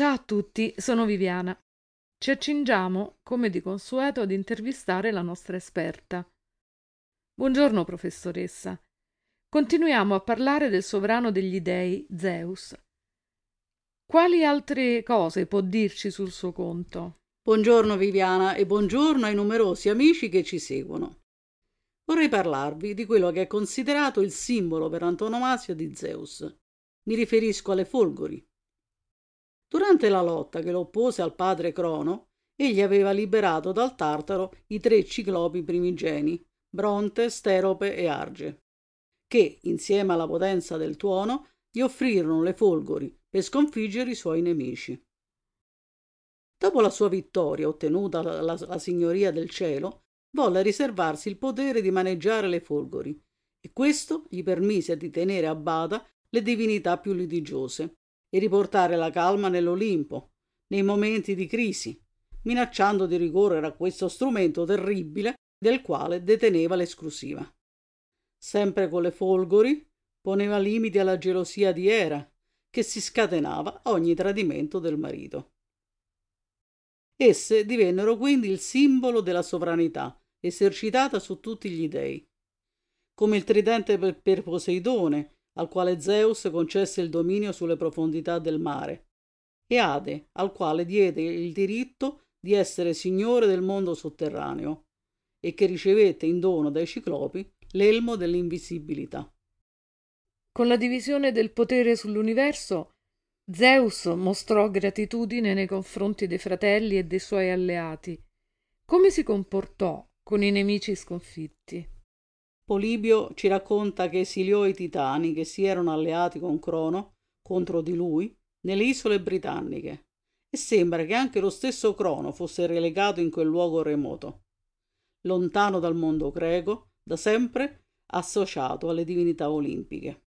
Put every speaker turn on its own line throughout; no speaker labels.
Ciao a tutti, sono Viviana. Ci accingiamo, come di consueto, ad intervistare la nostra esperta. Buongiorno, professoressa. Continuiamo a parlare del sovrano degli dei, Zeus. Quali altre cose può dirci sul suo conto?
Buongiorno Viviana e buongiorno ai numerosi amici che ci seguono. Vorrei parlarvi di quello che è considerato il simbolo per antonomasia di Zeus. Mi riferisco alle folgori. Durante la lotta che lo oppose al padre Crono, egli aveva liberato dal Tartaro i tre ciclopi primigeni, Bronte, Sterope e Arge, che, insieme alla potenza del tuono, gli offrirono le folgori per sconfiggere i suoi nemici. Dopo la sua vittoria ottenuta la, la, la signoria del cielo, volle riservarsi il potere di maneggiare le folgori, e questo gli permise di tenere a bada le divinità più litigiose e riportare la calma nell'Olimpo, nei momenti di crisi, minacciando di ricorrere a questo strumento terribile del quale deteneva l'esclusiva. Sempre con le folgori, poneva limiti alla gelosia di Era, che si scatenava a ogni tradimento del marito. Esse divennero quindi il simbolo della sovranità esercitata su tutti gli dei. Come il tridente per Poseidone, al quale Zeus concesse il dominio sulle profondità del mare, e Ade, al quale diede il diritto di essere signore del mondo sotterraneo, e che ricevette in dono dai ciclopi l'elmo dell'invisibilità.
Con la divisione del potere sull'universo, Zeus mostrò gratitudine nei confronti dei fratelli e dei suoi alleati. Come si comportò con i nemici sconfitti?
Polibio ci racconta che esiliò i titani che si erano alleati con Crono contro di lui nelle isole britanniche e sembra che anche lo stesso Crono fosse relegato in quel luogo remoto, lontano dal mondo greco, da sempre associato alle divinità olimpiche.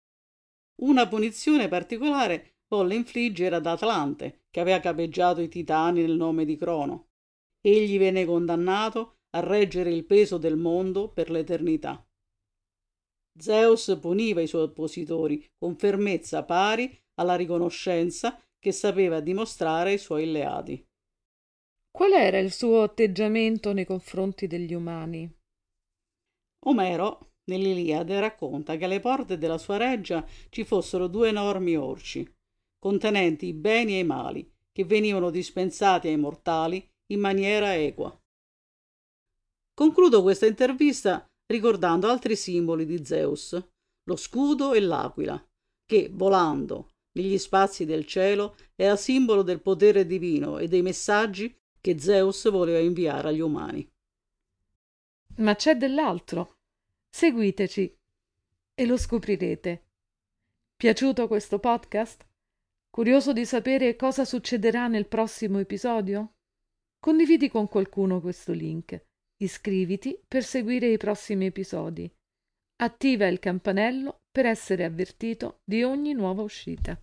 Una punizione particolare volle infliggere ad Atlante, che aveva capeggiato i titani nel nome di Crono. Egli venne condannato a reggere il peso del mondo per l'eternità. Zeus puniva i suoi oppositori con fermezza pari alla riconoscenza che sapeva dimostrare ai suoi alleati.
Qual era il suo atteggiamento nei confronti degli umani?
Omero, nell'Iliade, racconta che alle porte della sua reggia ci fossero due enormi orci, contenenti i beni e i mali, che venivano dispensati ai mortali in maniera equa. Concludo questa intervista ricordando altri simboli di Zeus, lo scudo e l'aquila, che, volando negli spazi del cielo, era simbolo del potere divino e dei messaggi che Zeus voleva inviare agli umani.
Ma c'è dell'altro. Seguiteci e lo scoprirete. Piaciuto questo podcast? Curioso di sapere cosa succederà nel prossimo episodio? Condividi con qualcuno questo link Iscriviti per seguire i prossimi episodi. Attiva il campanello per essere avvertito di ogni nuova uscita.